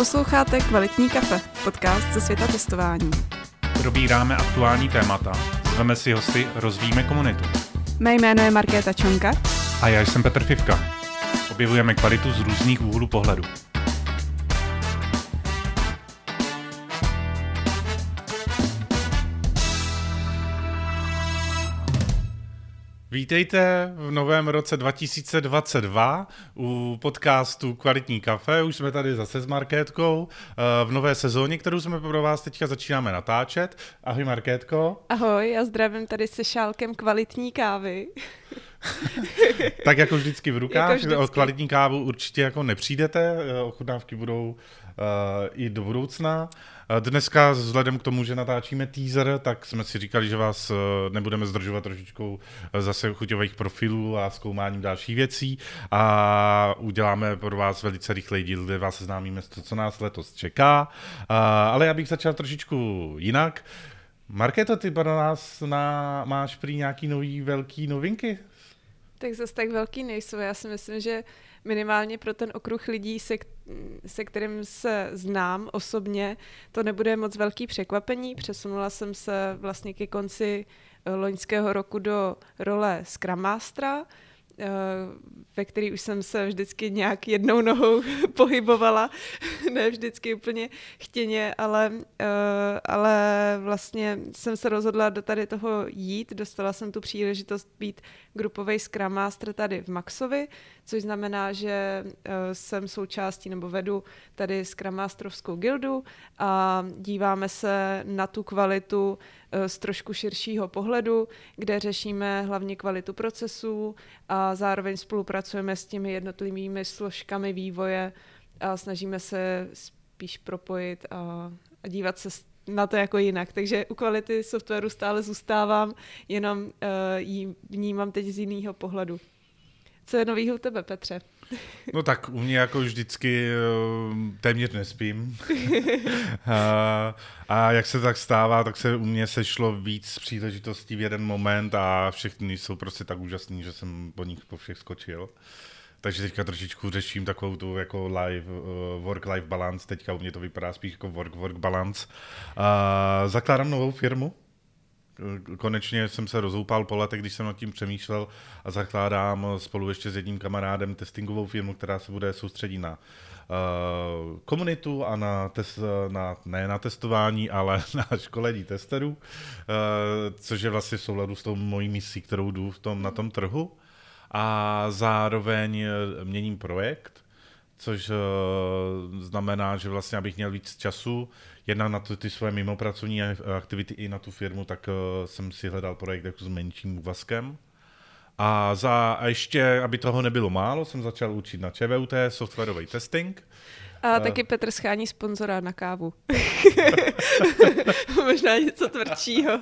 Posloucháte Kvalitní kafe, podcast ze světa testování. Probíráme aktuální témata, zveme si hosty, rozvíjíme komunitu. Mé jméno je Markéta Čonka. A já jsem Petr Fivka. Objevujeme kvalitu z různých úhlů pohledu. Vítejte v novém roce 2022 u podcastu Kvalitní kafe. Už jsme tady zase s Markétkou eh, v nové sezóně, kterou jsme pro vás teďka začínáme natáčet. Ahoj Markétko. Ahoj, já zdravím tady se šálkem kvalitní kávy. Tak jako vždycky v rukách, jako vždycky. o kvalitní kávu určitě jako nepřijdete, eh, ochutnávky budou uh, i do budoucna. Dneska vzhledem k tomu, že natáčíme teaser, tak jsme si říkali, že vás nebudeme zdržovat trošičkou zase chuťových profilů a zkoumáním dalších věcí a uděláme pro vás velice rychlej díl, kde vás seznámíme s to, co nás letos čeká. Ale já bych začal trošičku jinak. Markéto, ty pro nás na, máš prý nějaký nový velký novinky tak zase tak velký nejsou. Já si myslím, že minimálně pro ten okruh lidí, se, se kterým se znám osobně, to nebude moc velký překvapení. Přesunula jsem se vlastně ke konci loňského roku do role Scrum Mastera, Eh, ve který už jsem se vždycky nějak jednou nohou pohybovala, ne vždycky úplně chtěně, ale, eh, ale vlastně jsem se rozhodla do tady toho jít, dostala jsem tu příležitost být grupový Scrum Master tady v Maxovi, což znamená, že eh, jsem součástí nebo vedu tady Scrum Masterovskou gildu a díváme se na tu kvalitu Eh, z trošku širšího pohledu, kde řešíme hlavně kvalitu procesů a zároveň spolupracujeme s těmi jednotlivými složkami vývoje a snažíme se spíš propojit a, a dívat se na to jako jinak. Takže u kvality softwaru stále zůstávám, jenom uh, ji vnímám teď z jiného pohledu. Co je novýho u tebe, Petře? No tak u mě jako vždycky eh, téměř nespím. a, a jak se tak stává, tak se u mě sešlo víc příležitostí v jeden moment a všechny jsou prostě tak úžasný, že jsem po nich po všech skočil. Takže teďka trošičku řeším takovou tu jako live, uh, work-life balance, teďka u mě to vypadá spíš jako work-work balance. Uh, zakládám novou firmu, konečně jsem se rozoupal po letech, když jsem nad tím přemýšlel a zakládám spolu ještě s jedním kamarádem testingovou firmu, která se bude soustředit na uh, komunitu a na, test, na, ne na testování, ale na školení testerů, uh, což je vlastně v souladu s tou mojí misí, kterou jdu v tom, na tom trhu. A zároveň měním projekt, což uh, znamená, že vlastně abych měl víc času, jedna na to, ty své mimopracovní aktivity i na tu firmu, tak uh, jsem si hledal projekt jako s menším úvazkem. A, za, a ještě, aby toho nebylo málo, jsem začal učit na ČVUT softwarový testing. A taky Petr schání sponzora na kávu. Možná něco tvrdšího.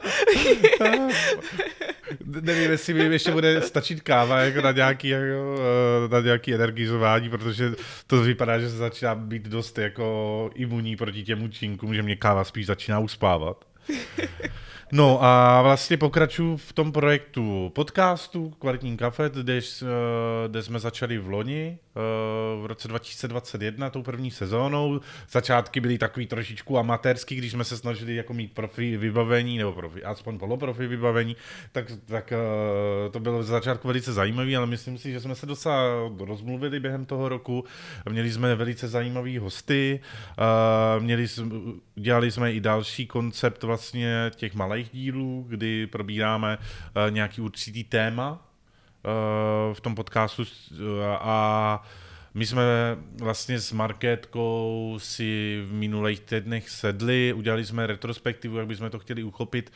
Nevím, jestli mi ještě bude stačit káva jako na, nějaký, jako, eh, na nějaký energizování, protože to vypadá, že se začíná být dost jako imunní proti těm účinkům, že mě káva spíš začíná uspávat. No a vlastně pokračuju v tom projektu podcastu Kvalitní kafe, kde, eh, kde jsme začali v loni, eh, v roce 2021, tou první sezónou. Začátky byly takový trošičku amatérský, když jsme se snažili jako mít profi vybavení, nebo profi, aspoň poloprofi vybavení, tak, tak eh, to bylo v začátku velice zajímavé, ale myslím si, že jsme se docela rozmluvili během toho roku. Měli jsme velice zajímavý hosty, měli, dělali jsme i další koncept vlastně těch malých malých dílů, kdy probíráme uh, nějaký určitý téma uh, v tom podcastu uh, a my jsme vlastně s Markétkou si v minulých týdnech sedli, udělali jsme retrospektivu, jak bychom to chtěli uchopit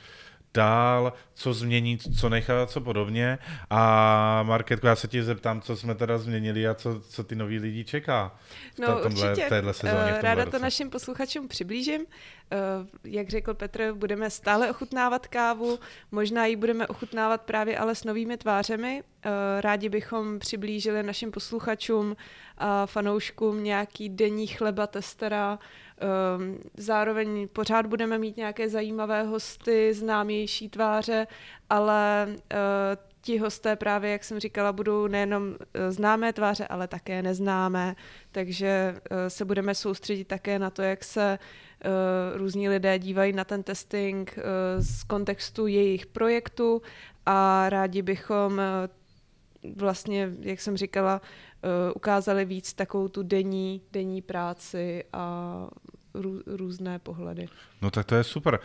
dál, co změnit, co nechat a co podobně. A Marketko, já se ti zeptám, co jsme teda změnili a co, co ty nový lidi čeká v no, tomhle, určitě. téhle sezóně. Uh, ráda roce. to našim posluchačům přiblížím. Uh, jak řekl Petr, budeme stále ochutnávat kávu, možná ji budeme ochutnávat právě ale s novými tvářemi. Uh, rádi bychom přiblížili našim posluchačům a fanouškům nějaký denní chleba testera, Ehm, zároveň pořád budeme mít nějaké zajímavé hosty, známější tváře, ale eh, ti hosté právě, jak jsem říkala, budou nejenom známé tváře, ale také neznámé, takže se budeme soustředit také na to, jak se různí lidé dívají na ten testing z kontextu jejich projektu. A rádi bychom vlastně, jak jsem říkala, ukázali víc takovou tu denní, denní práci a rů, různé pohledy. No tak to je super.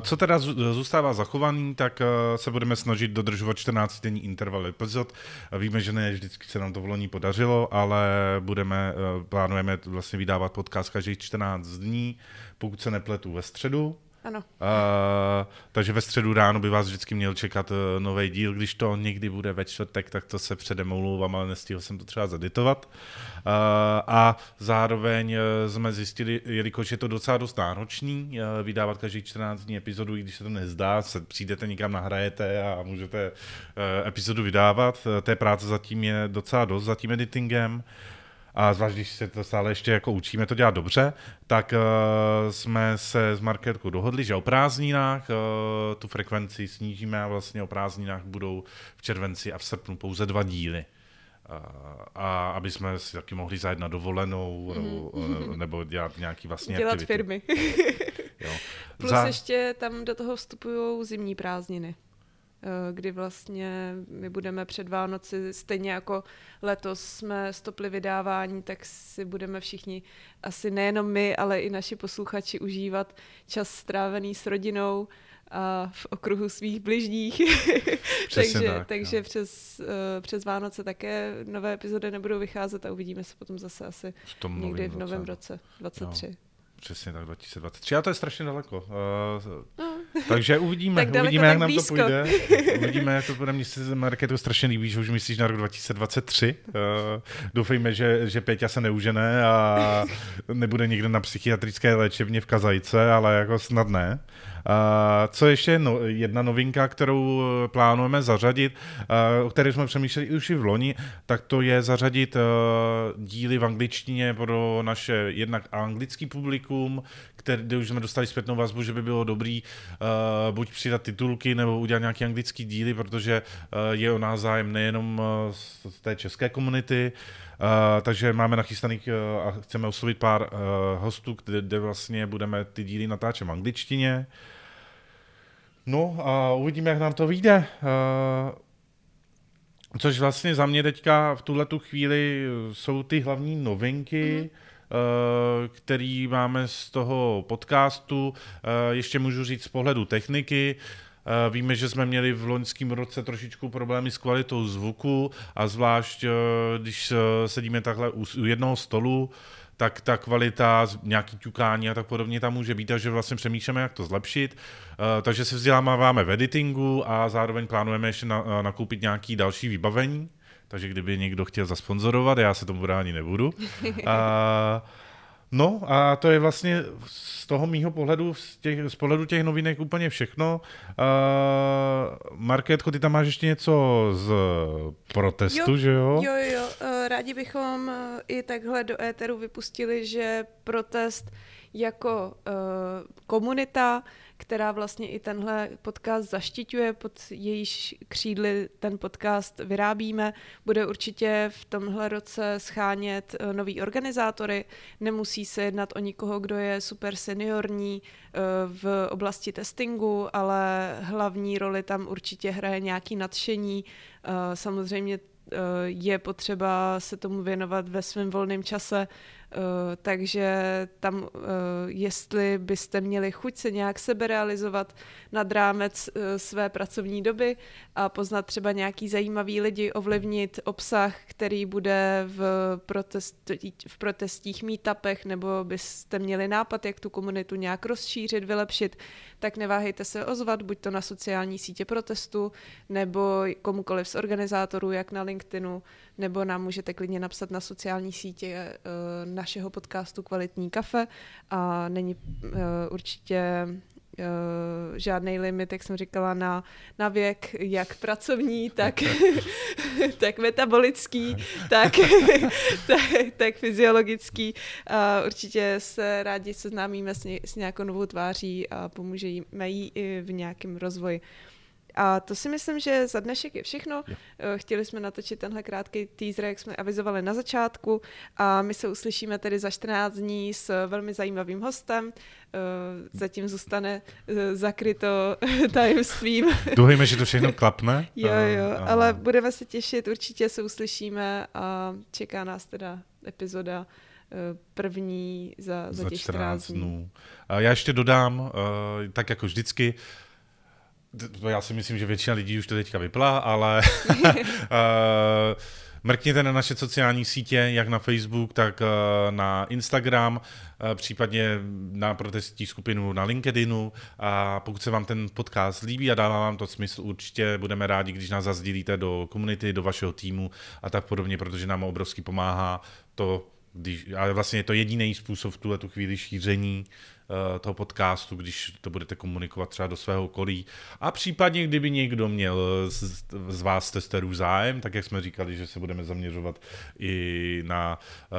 Co teda zůstává zachovaný, tak se budeme snažit dodržovat 14 denní interval epizod. Víme, že ne vždycky se nám to v loni podařilo, ale budeme, plánujeme vlastně vydávat podcast každých 14 dní, pokud se nepletu ve středu, ano. Uh, takže ve středu ráno by vás vždycky měl čekat uh, eh, nový díl. Když to někdy bude ve čtvrtek, tak to se předem omlouvám, ale nestihl jsem to třeba zaditovat. Uh, a zároveň uh, jsme zjistili, jelikož je to docela dost náročný, uh, vydávat každý 14 dní epizodu, i když se to nezdá, se přijdete někam, nahrajete a můžete uh, epizodu vydávat. Uh, té práce zatím je docela dost za tím editingem. Uh, a zvlášť, když se to stále ještě jako učíme to dělat dobře, tak uh, jsme se s Marketkou dohodli, že o prázdninách uh, tu frekvenci snížíme a vlastně o prázdninách budou v červenci a v srpnu pouze dva díly. Uh, a aby jsme si taky mohli zajet na dovolenou mm-hmm. nebo dělat nějaký vlastně Dělat aktivity. firmy. jo. Plus Za... ještě tam do toho vstupují zimní prázdniny. Eh, kdy vlastně my budeme před Vánoci, stejně jako letos jsme stopli vydávání, tak si budeme všichni, asi nejenom my, ale i naši posluchači užívat čas strávený s rodinou a v okruhu svých bližních. takže tak, takže no. přes, uh, přes Vánoce také nové epizody nebudou vycházet a uvidíme se potom zase asi v tom někdy v novém roce 23. No. Přesně tak, 2023. A to je strašně daleko. Uh, no. Takže uvidíme, tak uvidíme, jak nám to půjde. Uvidíme, jak to bude. Mně se marketu strašně líbí, že už myslíš na rok 2023. Uh, eh, doufejme, že, že Péťa se neužene a nebude někde na psychiatrické léčebně v Kazajce, ale jako snad ne. Uh, co ještě no, jedna novinka, kterou plánujeme zařadit, uh, o které jsme přemýšleli už i v loni, tak to je zařadit uh, díly v angličtině pro naše jednak anglický publikum, kde už jsme dostali zpětnou vazbu, že by bylo dobrý uh, buď přidat titulky nebo udělat nějaký anglický díly, protože uh, je o nás zájem nejenom uh, z té české komunity, Uh, takže máme nachystaných uh, a chceme oslovit pár uh, hostů, kde, kde vlastně budeme ty díly natáčet v angličtině. No a uvidíme, jak nám to vyjde. Uh, což vlastně za mě teďka v tuhle tu chvíli jsou ty hlavní novinky. Mm-hmm který máme z toho podcastu. Ještě můžu říct z pohledu techniky. Víme, že jsme měli v loňském roce trošičku problémy s kvalitou zvuku a zvlášť, když sedíme takhle u jednoho stolu, tak ta kvalita, nějaký ťukání a tak podobně tam může být, takže vlastně přemýšlíme, jak to zlepšit. Takže se vzděláváme v editingu a zároveň plánujeme ještě na, nakoupit nějaký další vybavení, takže kdyby někdo chtěl zasponzorovat, já se tomu bránit nebudu. A, no a to je vlastně z toho mýho pohledu, z, těch, z pohledu těch novinek úplně všechno. Uh, Markétko, ty tam máš ještě něco z protestu, jo, že jo? Jo, jo, uh, rádi bychom uh, i takhle do éteru vypustili, že protest jako uh, komunita která vlastně i tenhle podcast zaštiťuje, pod jejíž křídly ten podcast vyrábíme. Bude určitě v tomhle roce schánět eh, nový organizátory. Nemusí se jednat o nikoho, kdo je super seniorní eh, v oblasti testingu, ale hlavní roli tam určitě hraje nějaký nadšení. Eh, samozřejmě je potřeba se tomu věnovat ve svém volném čase, takže tam, eh, jestli byste měli chuť se nějak seberealizovat nad rámec eh, své pracovní doby a poznat třeba nějaký zajímavý lidi, ovlivnit obsah, který bude v, protest, v protestních meetupech, nebo byste měli nápad, jak tu komunitu nějak rozšířit, vylepšit, tak neváhejte se ozvat, buď to na sociální sítě protestu, nebo komukoliv z organizátorů, jak na LinkedInu, nebo nám můžete klidně napsat na sociální sítě uh, našeho podcastu Kvalitní kafe. A není uh, určitě uh, žádný limit, jak jsem říkala, na, na věk, jak pracovní, tak, tak metabolický, tak, tak, tak fyziologický. Uh, určitě se rádi seznámíme s, ně, s nějakou novou tváří a pomůžeme jí i v nějakém rozvoji. A to si myslím, že za dnešek je všechno. Jo. Chtěli jsme natočit tenhle krátký teaser, jak jsme avizovali na začátku a my se uslyšíme tedy za 14 dní s velmi zajímavým hostem. Zatím zůstane zakryto tajemstvím. Doufejme, že to všechno klapne. Jo, jo, ale budeme se těšit, určitě se uslyšíme a čeká nás teda epizoda Eh, první za, za, za těch 14 dnů. dnů. Já ještě dodám, eh, tak jako vždycky, já si myslím, že většina lidí už to teďka vypla, ale eh, mrkněte na naše sociální sítě, jak na Facebook, tak na Instagram, případně na protestní skupinu na LinkedInu. A pokud se vám ten podcast líbí a dává vám to smysl, určitě budeme rádi, když nás zazdílíte do komunity, do vašeho týmu a tak podobně, protože nám obrovsky pomáhá to když, ale vlastně je to jediný způsob v tuhle tu chvíli šíření toho podcastu, když to budete komunikovat třeba do svého okolí. A případně, kdyby někdo měl z, z vás testerů zájem, tak jak jsme říkali, že se budeme zaměřovat i na uh,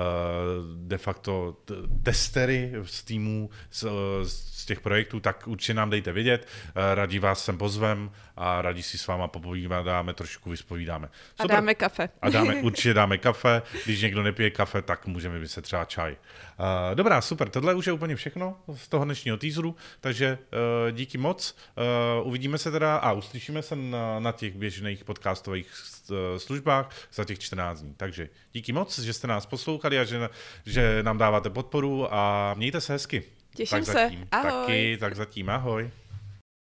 de facto testery z týmů, z, z těch projektů, tak určitě nám dejte vědět. Rádi vás sem pozvem a rádi si s váma popovídáme, dáme trošku vyspovídáme. Super. A dáme kafe. A dáme, určitě dáme kafe. Když někdo nepije kafe, tak můžeme vyset třeba čaj. Uh, dobrá, super. Tohle už je úplně všechno z toho dnešního teaseru, takže uh, díky moc. Uh, uvidíme se teda a uslyšíme se na, na těch běžných podcastových službách za těch 14 dní. Takže díky moc, že jste nás poslouchali a že, že nám dáváte podporu a mějte se hezky. Těším tak se. Zatím. Ahoj. Taky, tak zatím ahoj.